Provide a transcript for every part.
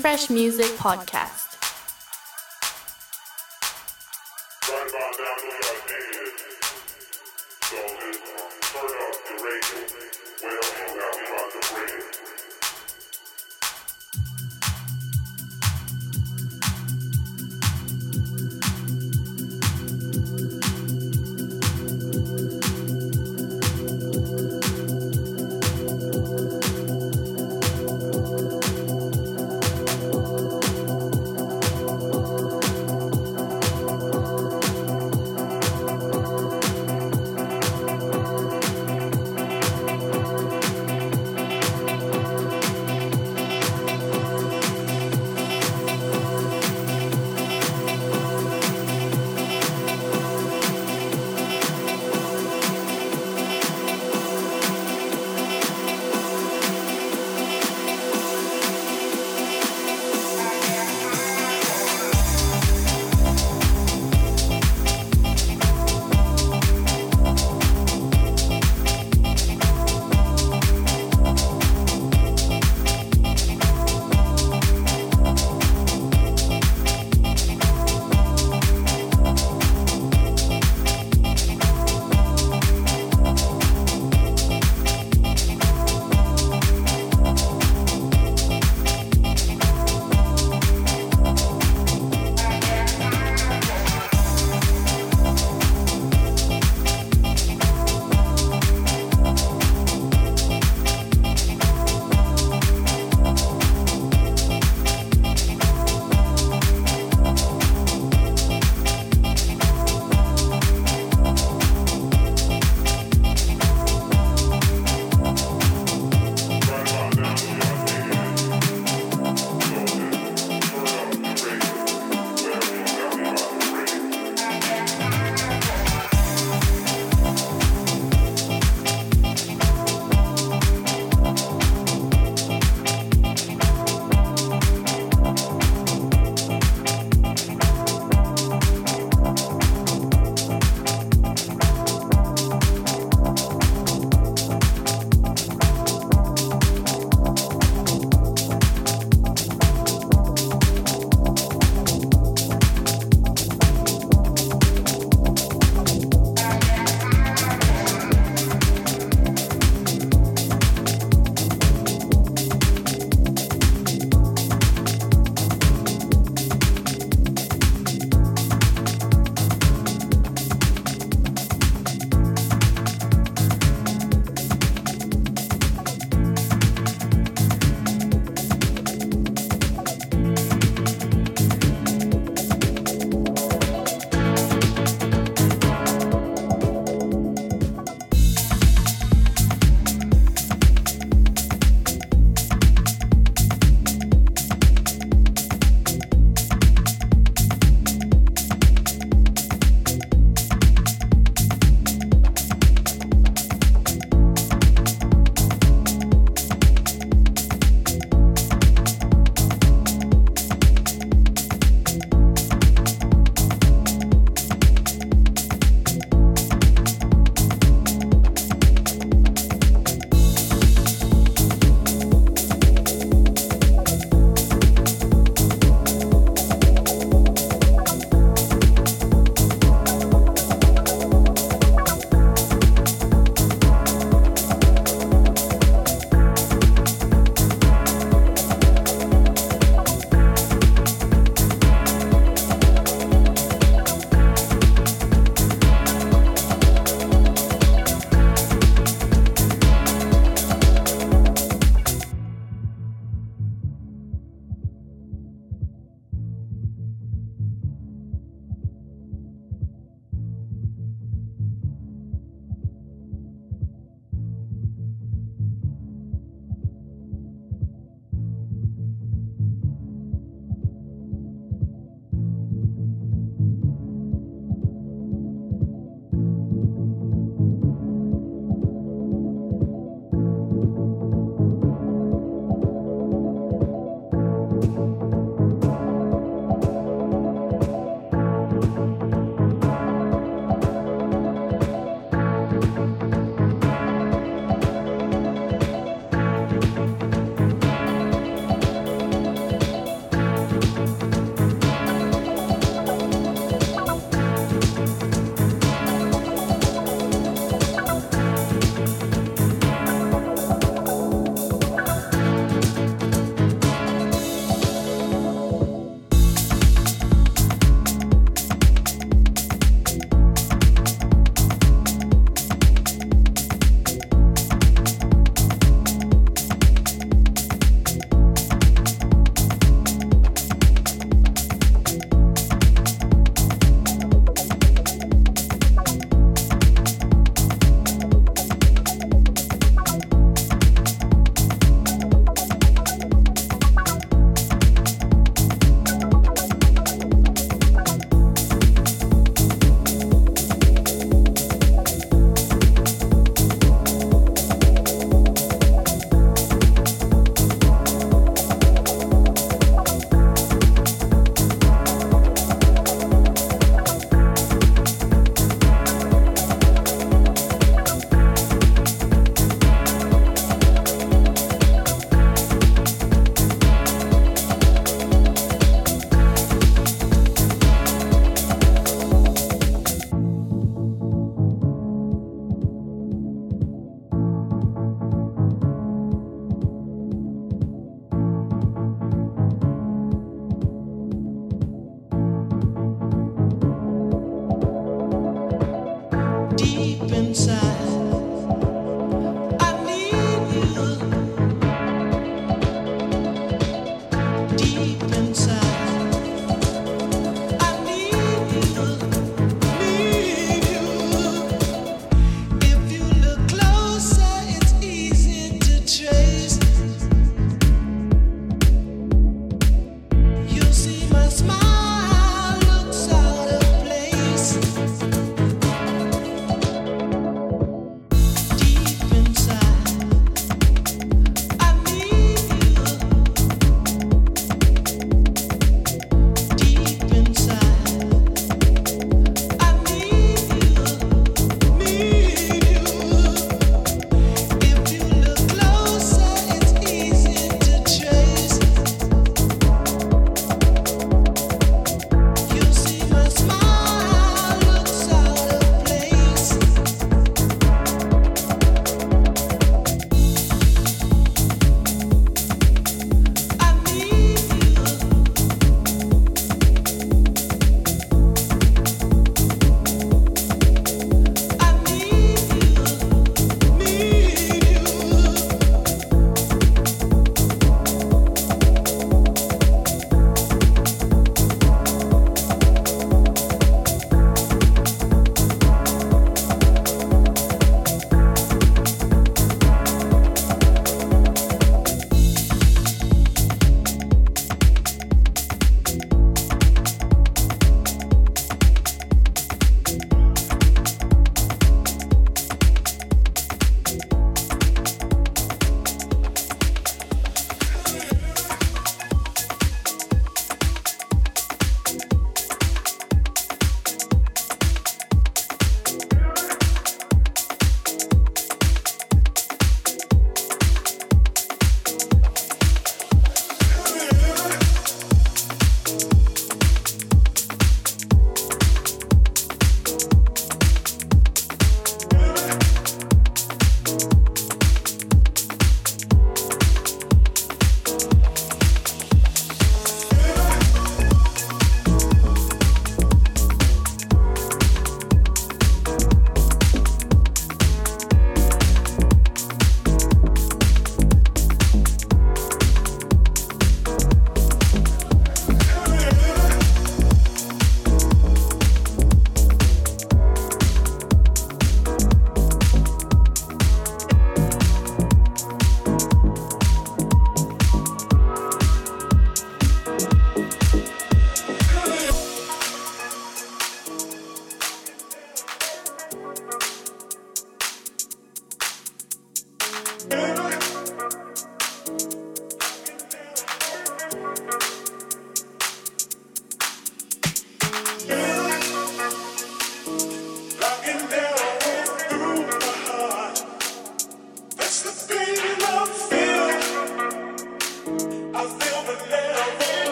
Refresh Music Podcast.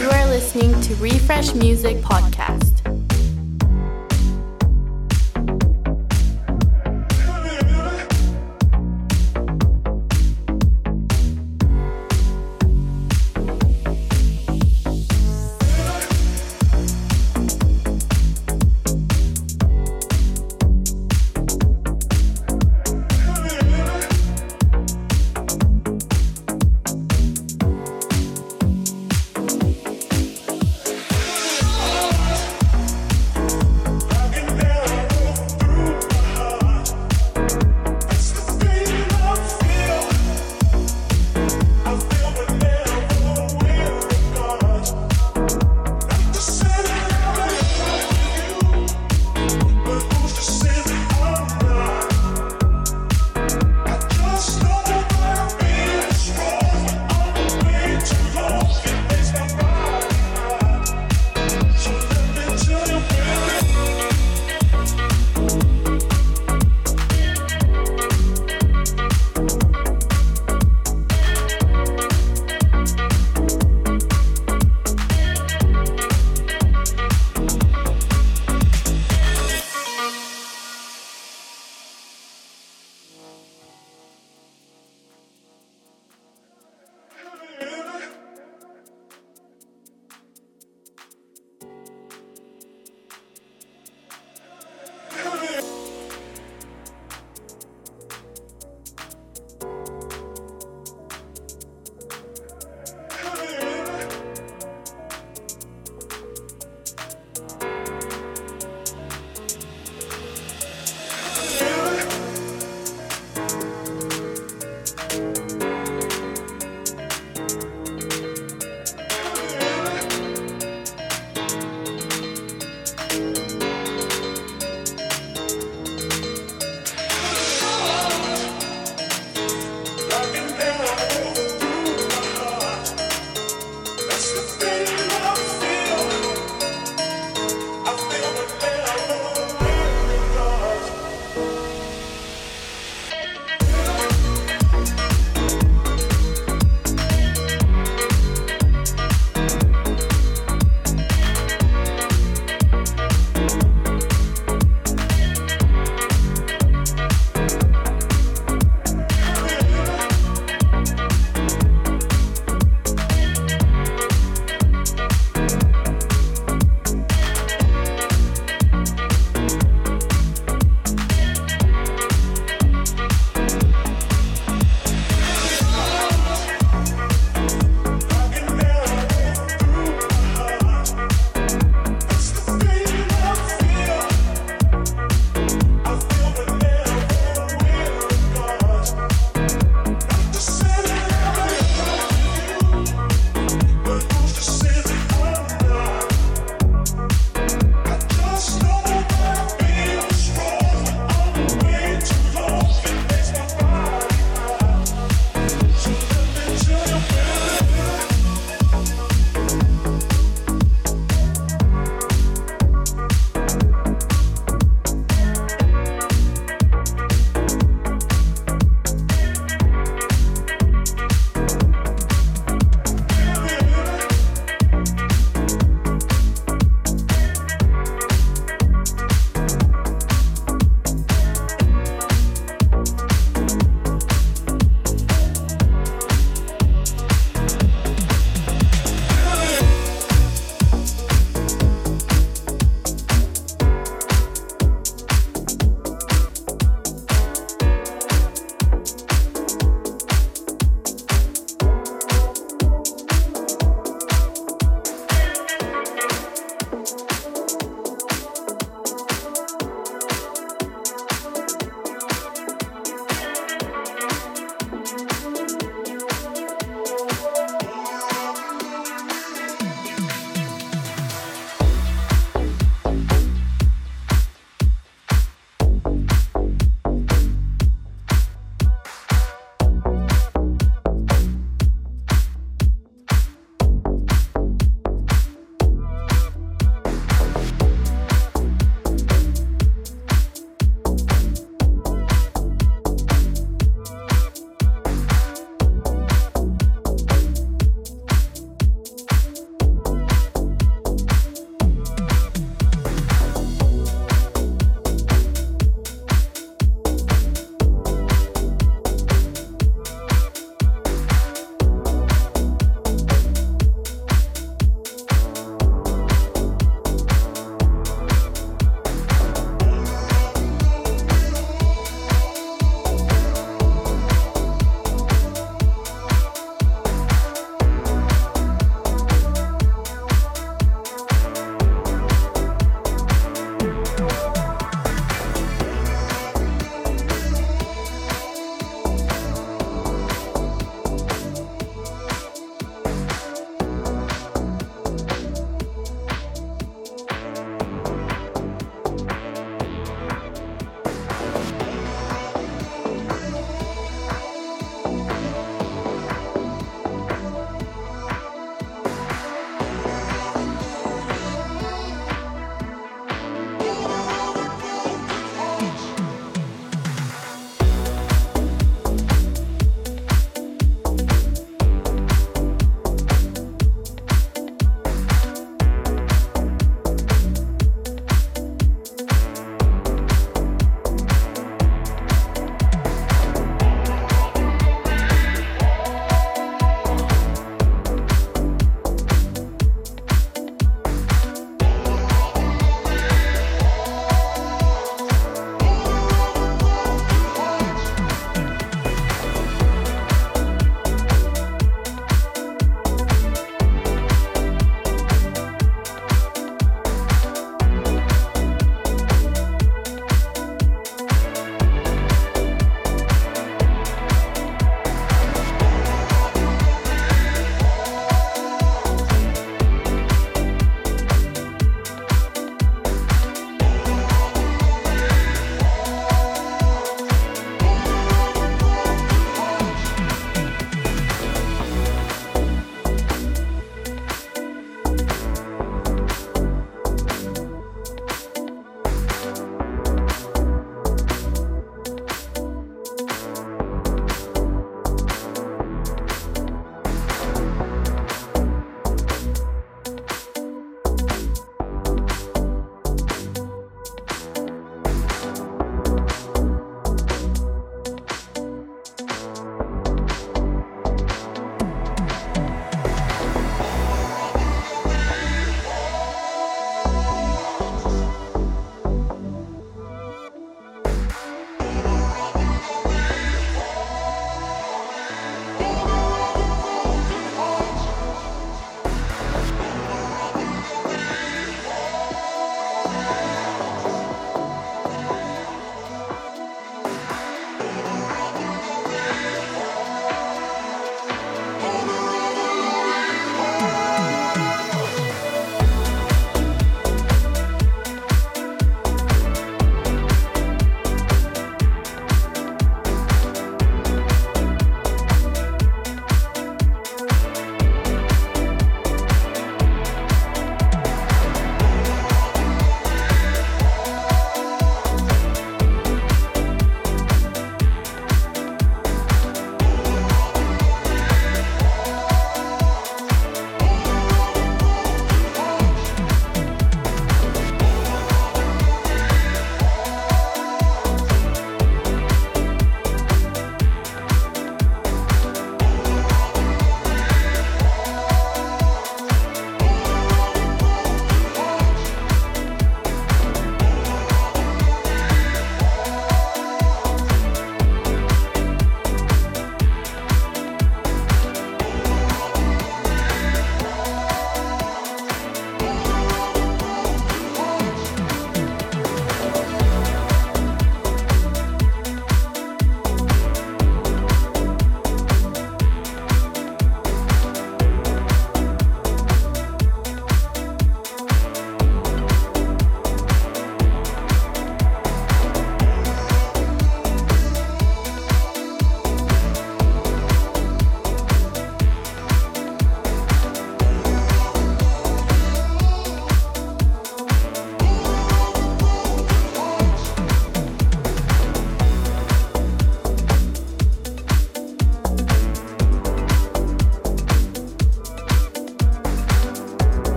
You are listening to Refresh Music Podcast.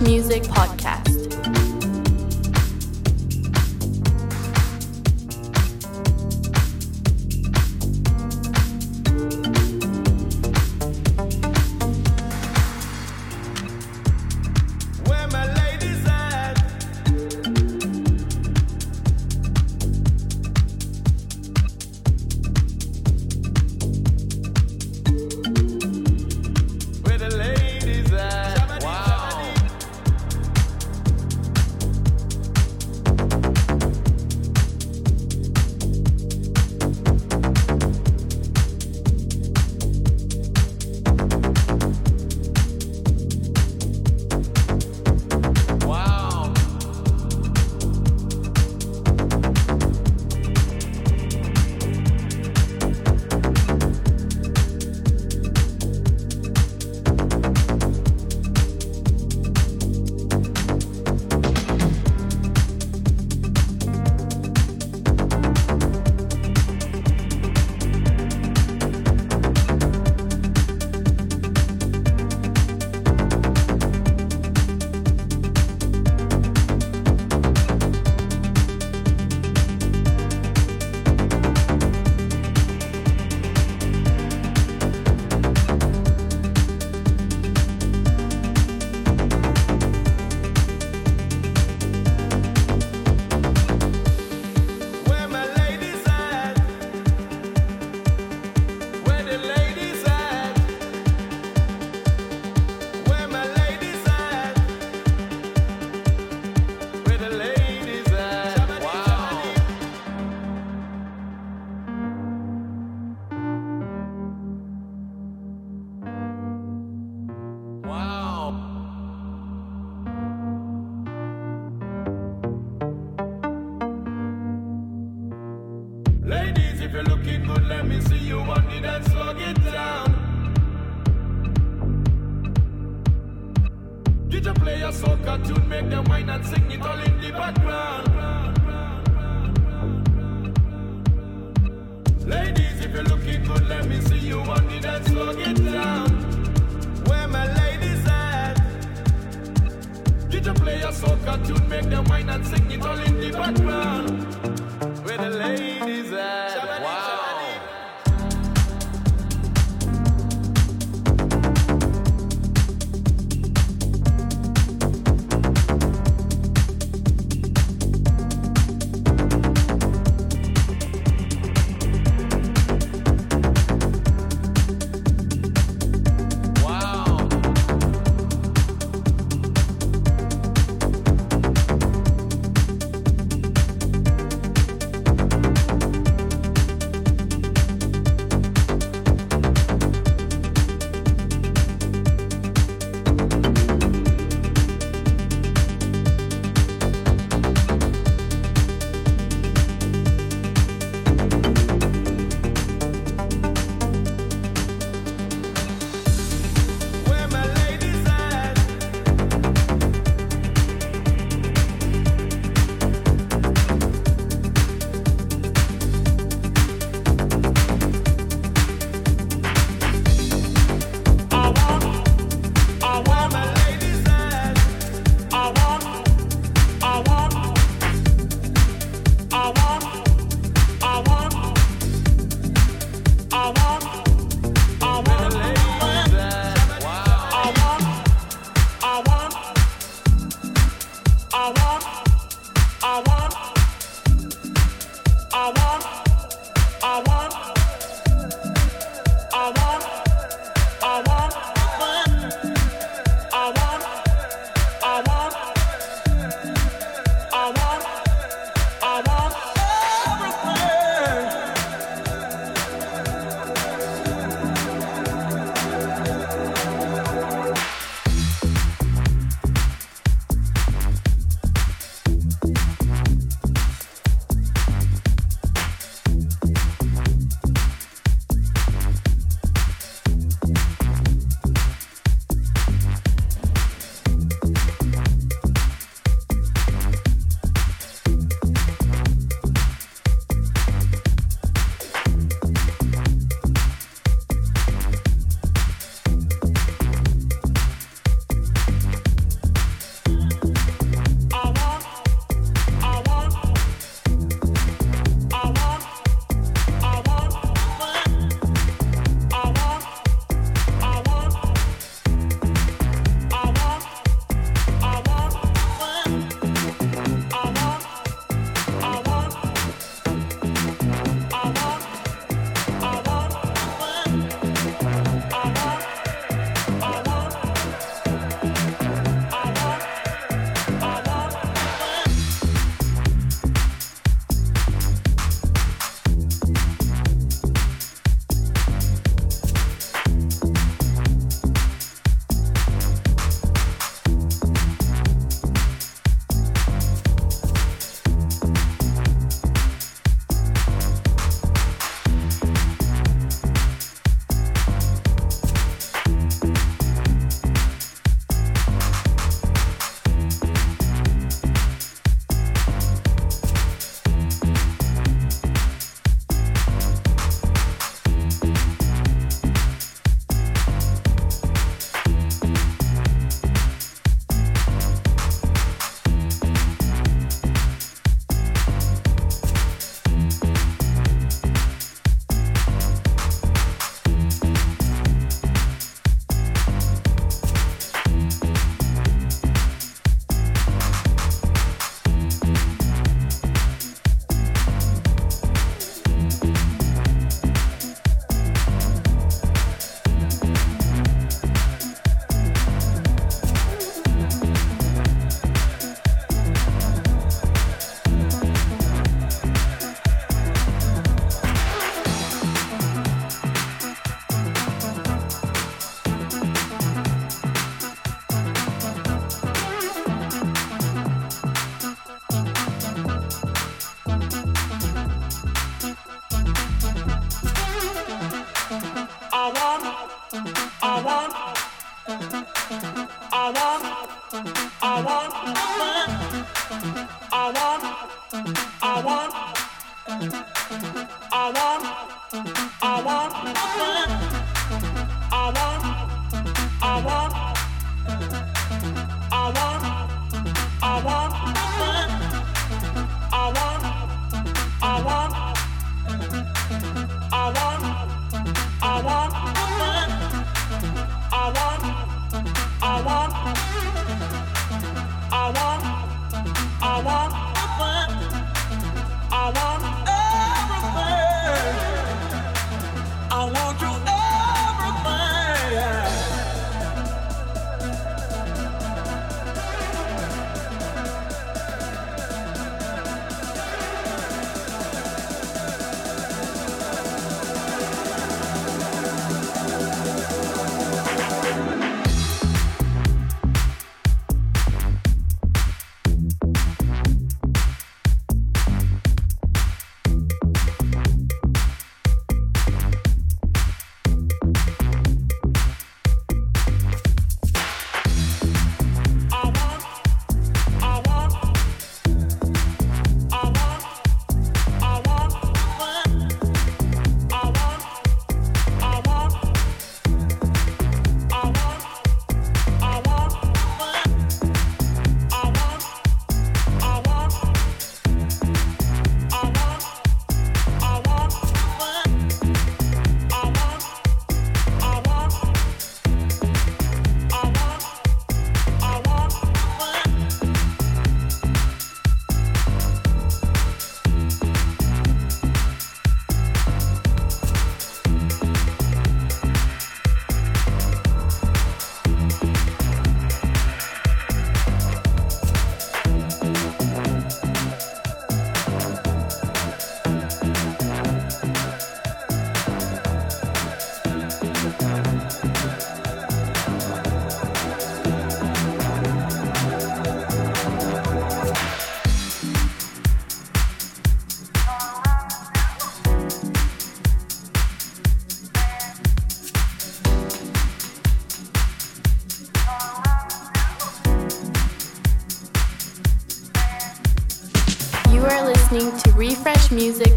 Music Podcast. Music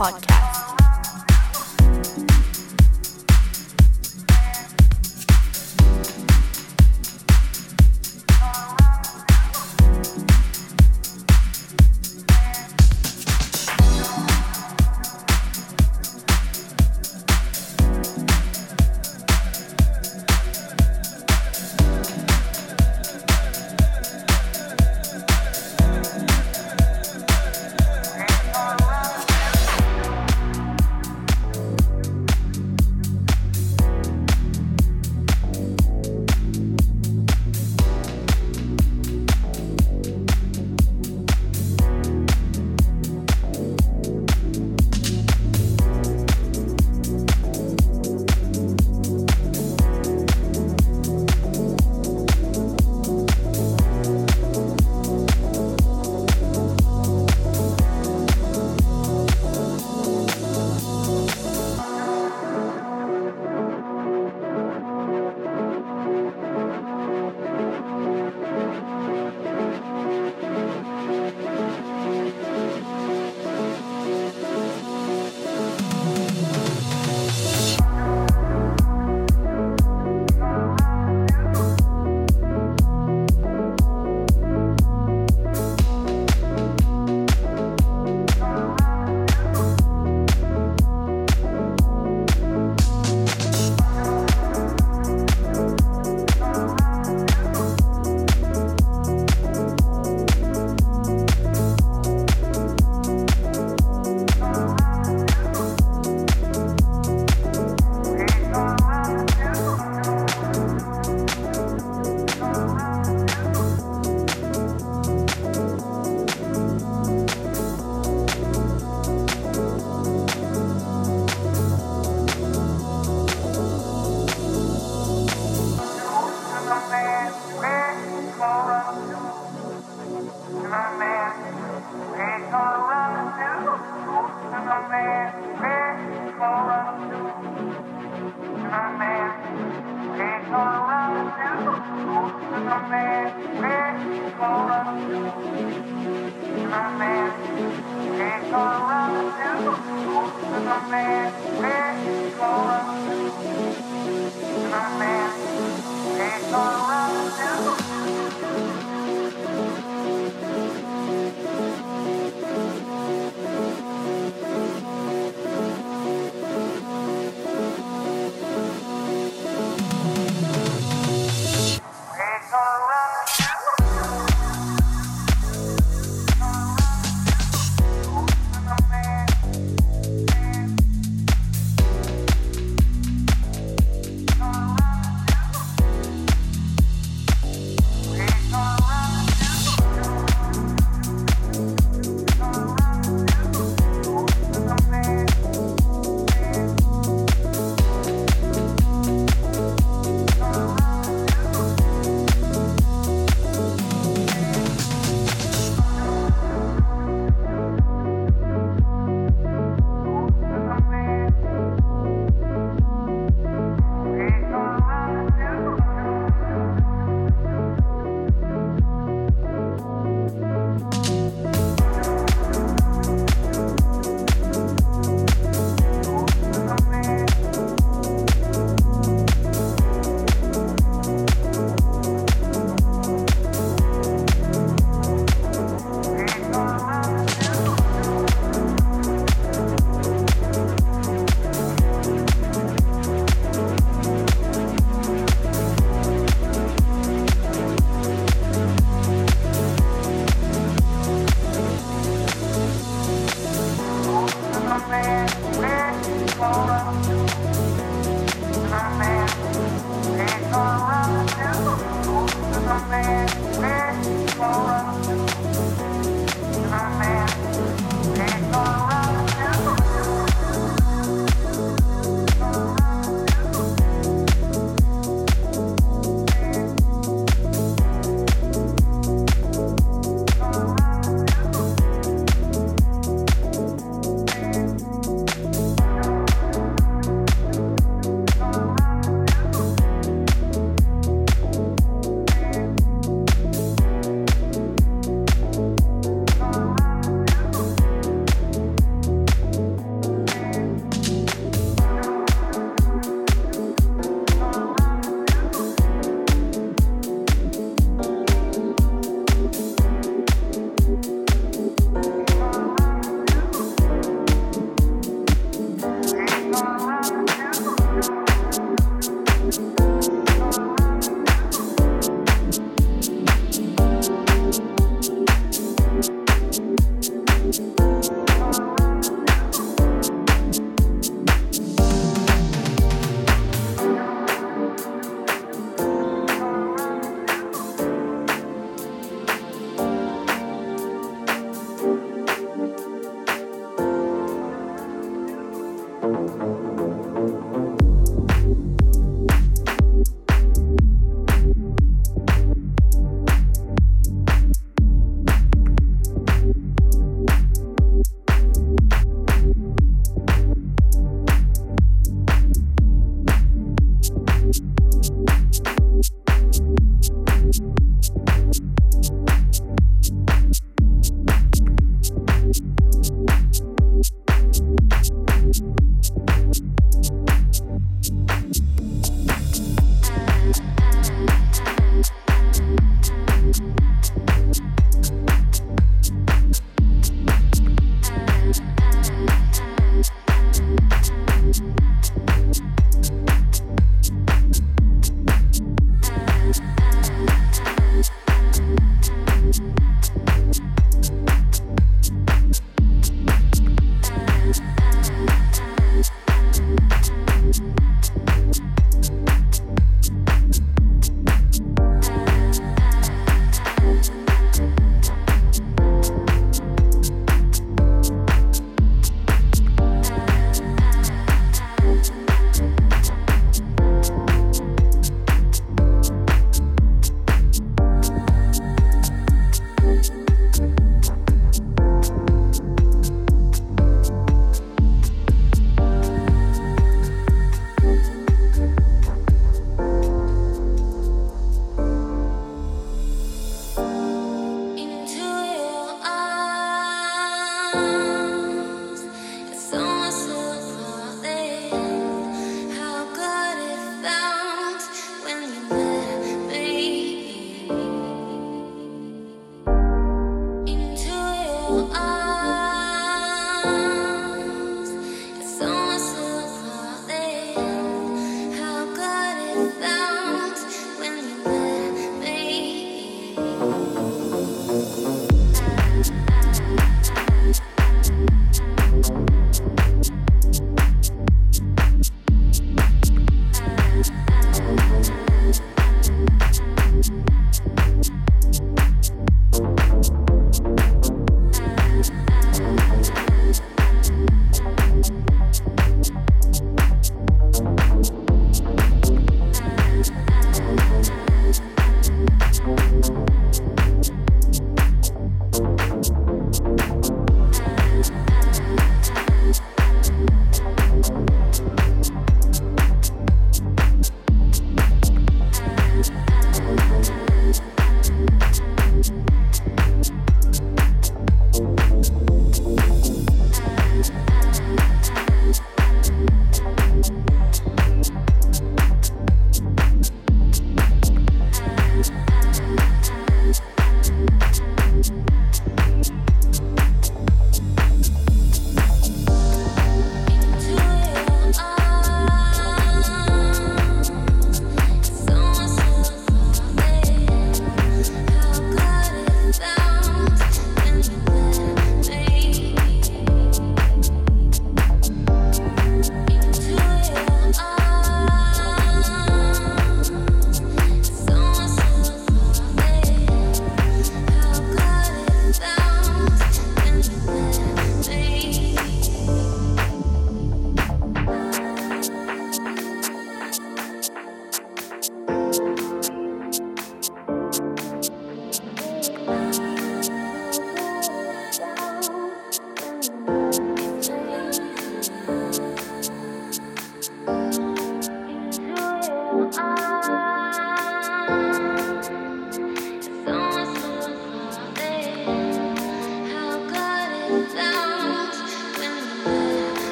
Podcast.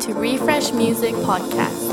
To Refresh Music Podcast.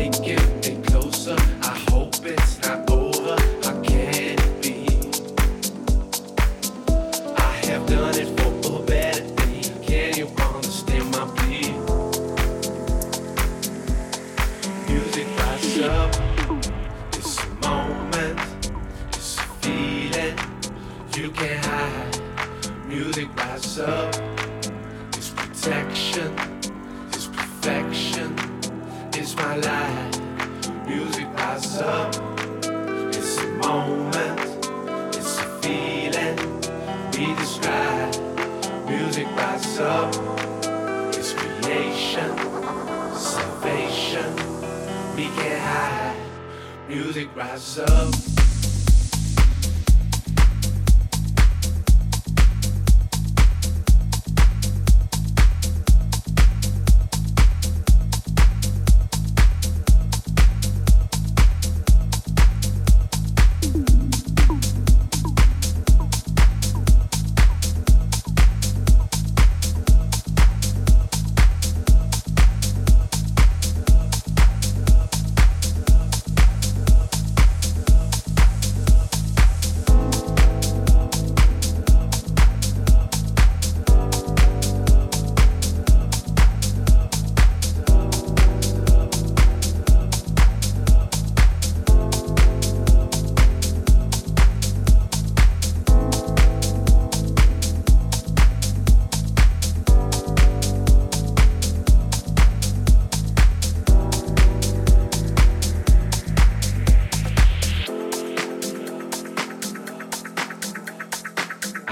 take you.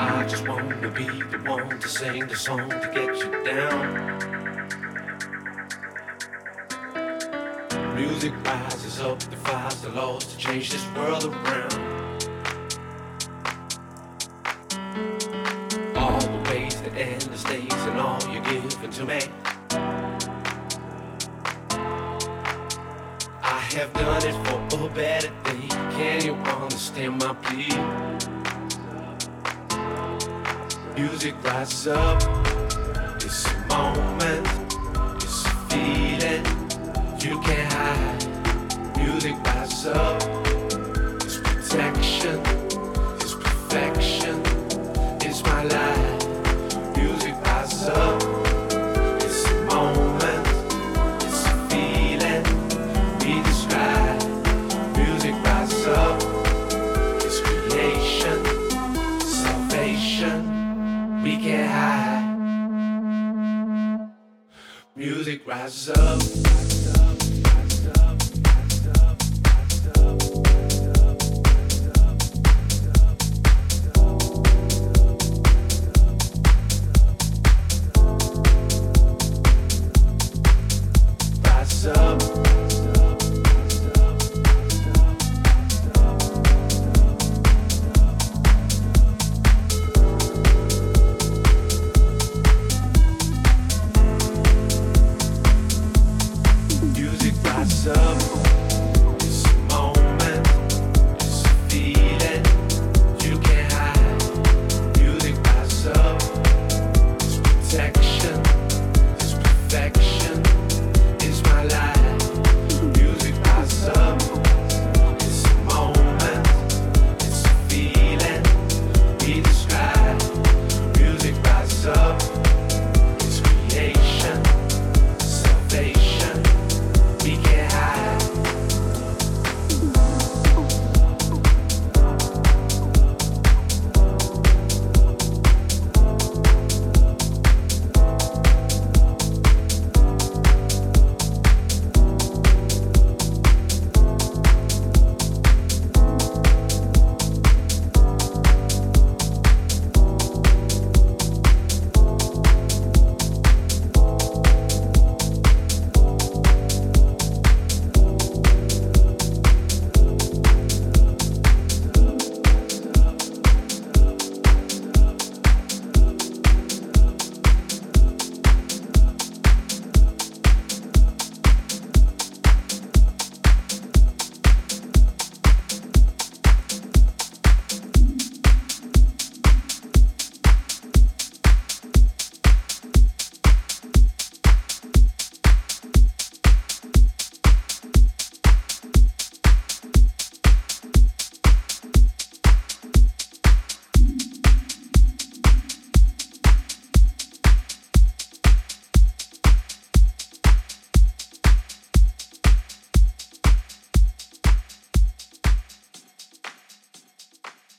I just wanna be the one to sing the song to get you down. Music rises up, defies the laws to change this world around.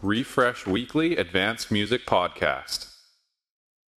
Refresh Weekly Advanced Music Podcast.